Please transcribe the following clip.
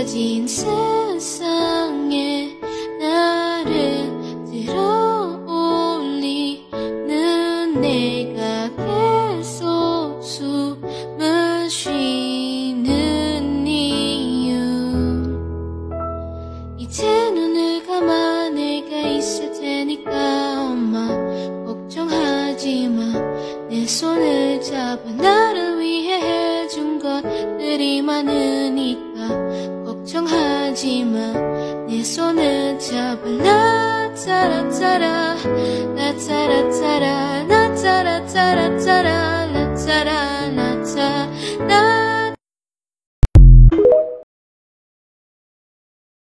좁아진 세상에 나를 들어올리는 내가 계속 숨을 쉬는 이유. 이제 눈을 감아 내가 있을 테니까 엄마 걱정하지 마내 손을 잡아 나를 위해 해준 것들이 많으니까 걱정하지 마 내 손을 잡아 라짜라짜라 라짜라짜라 라짜라짜라짜라 라짜라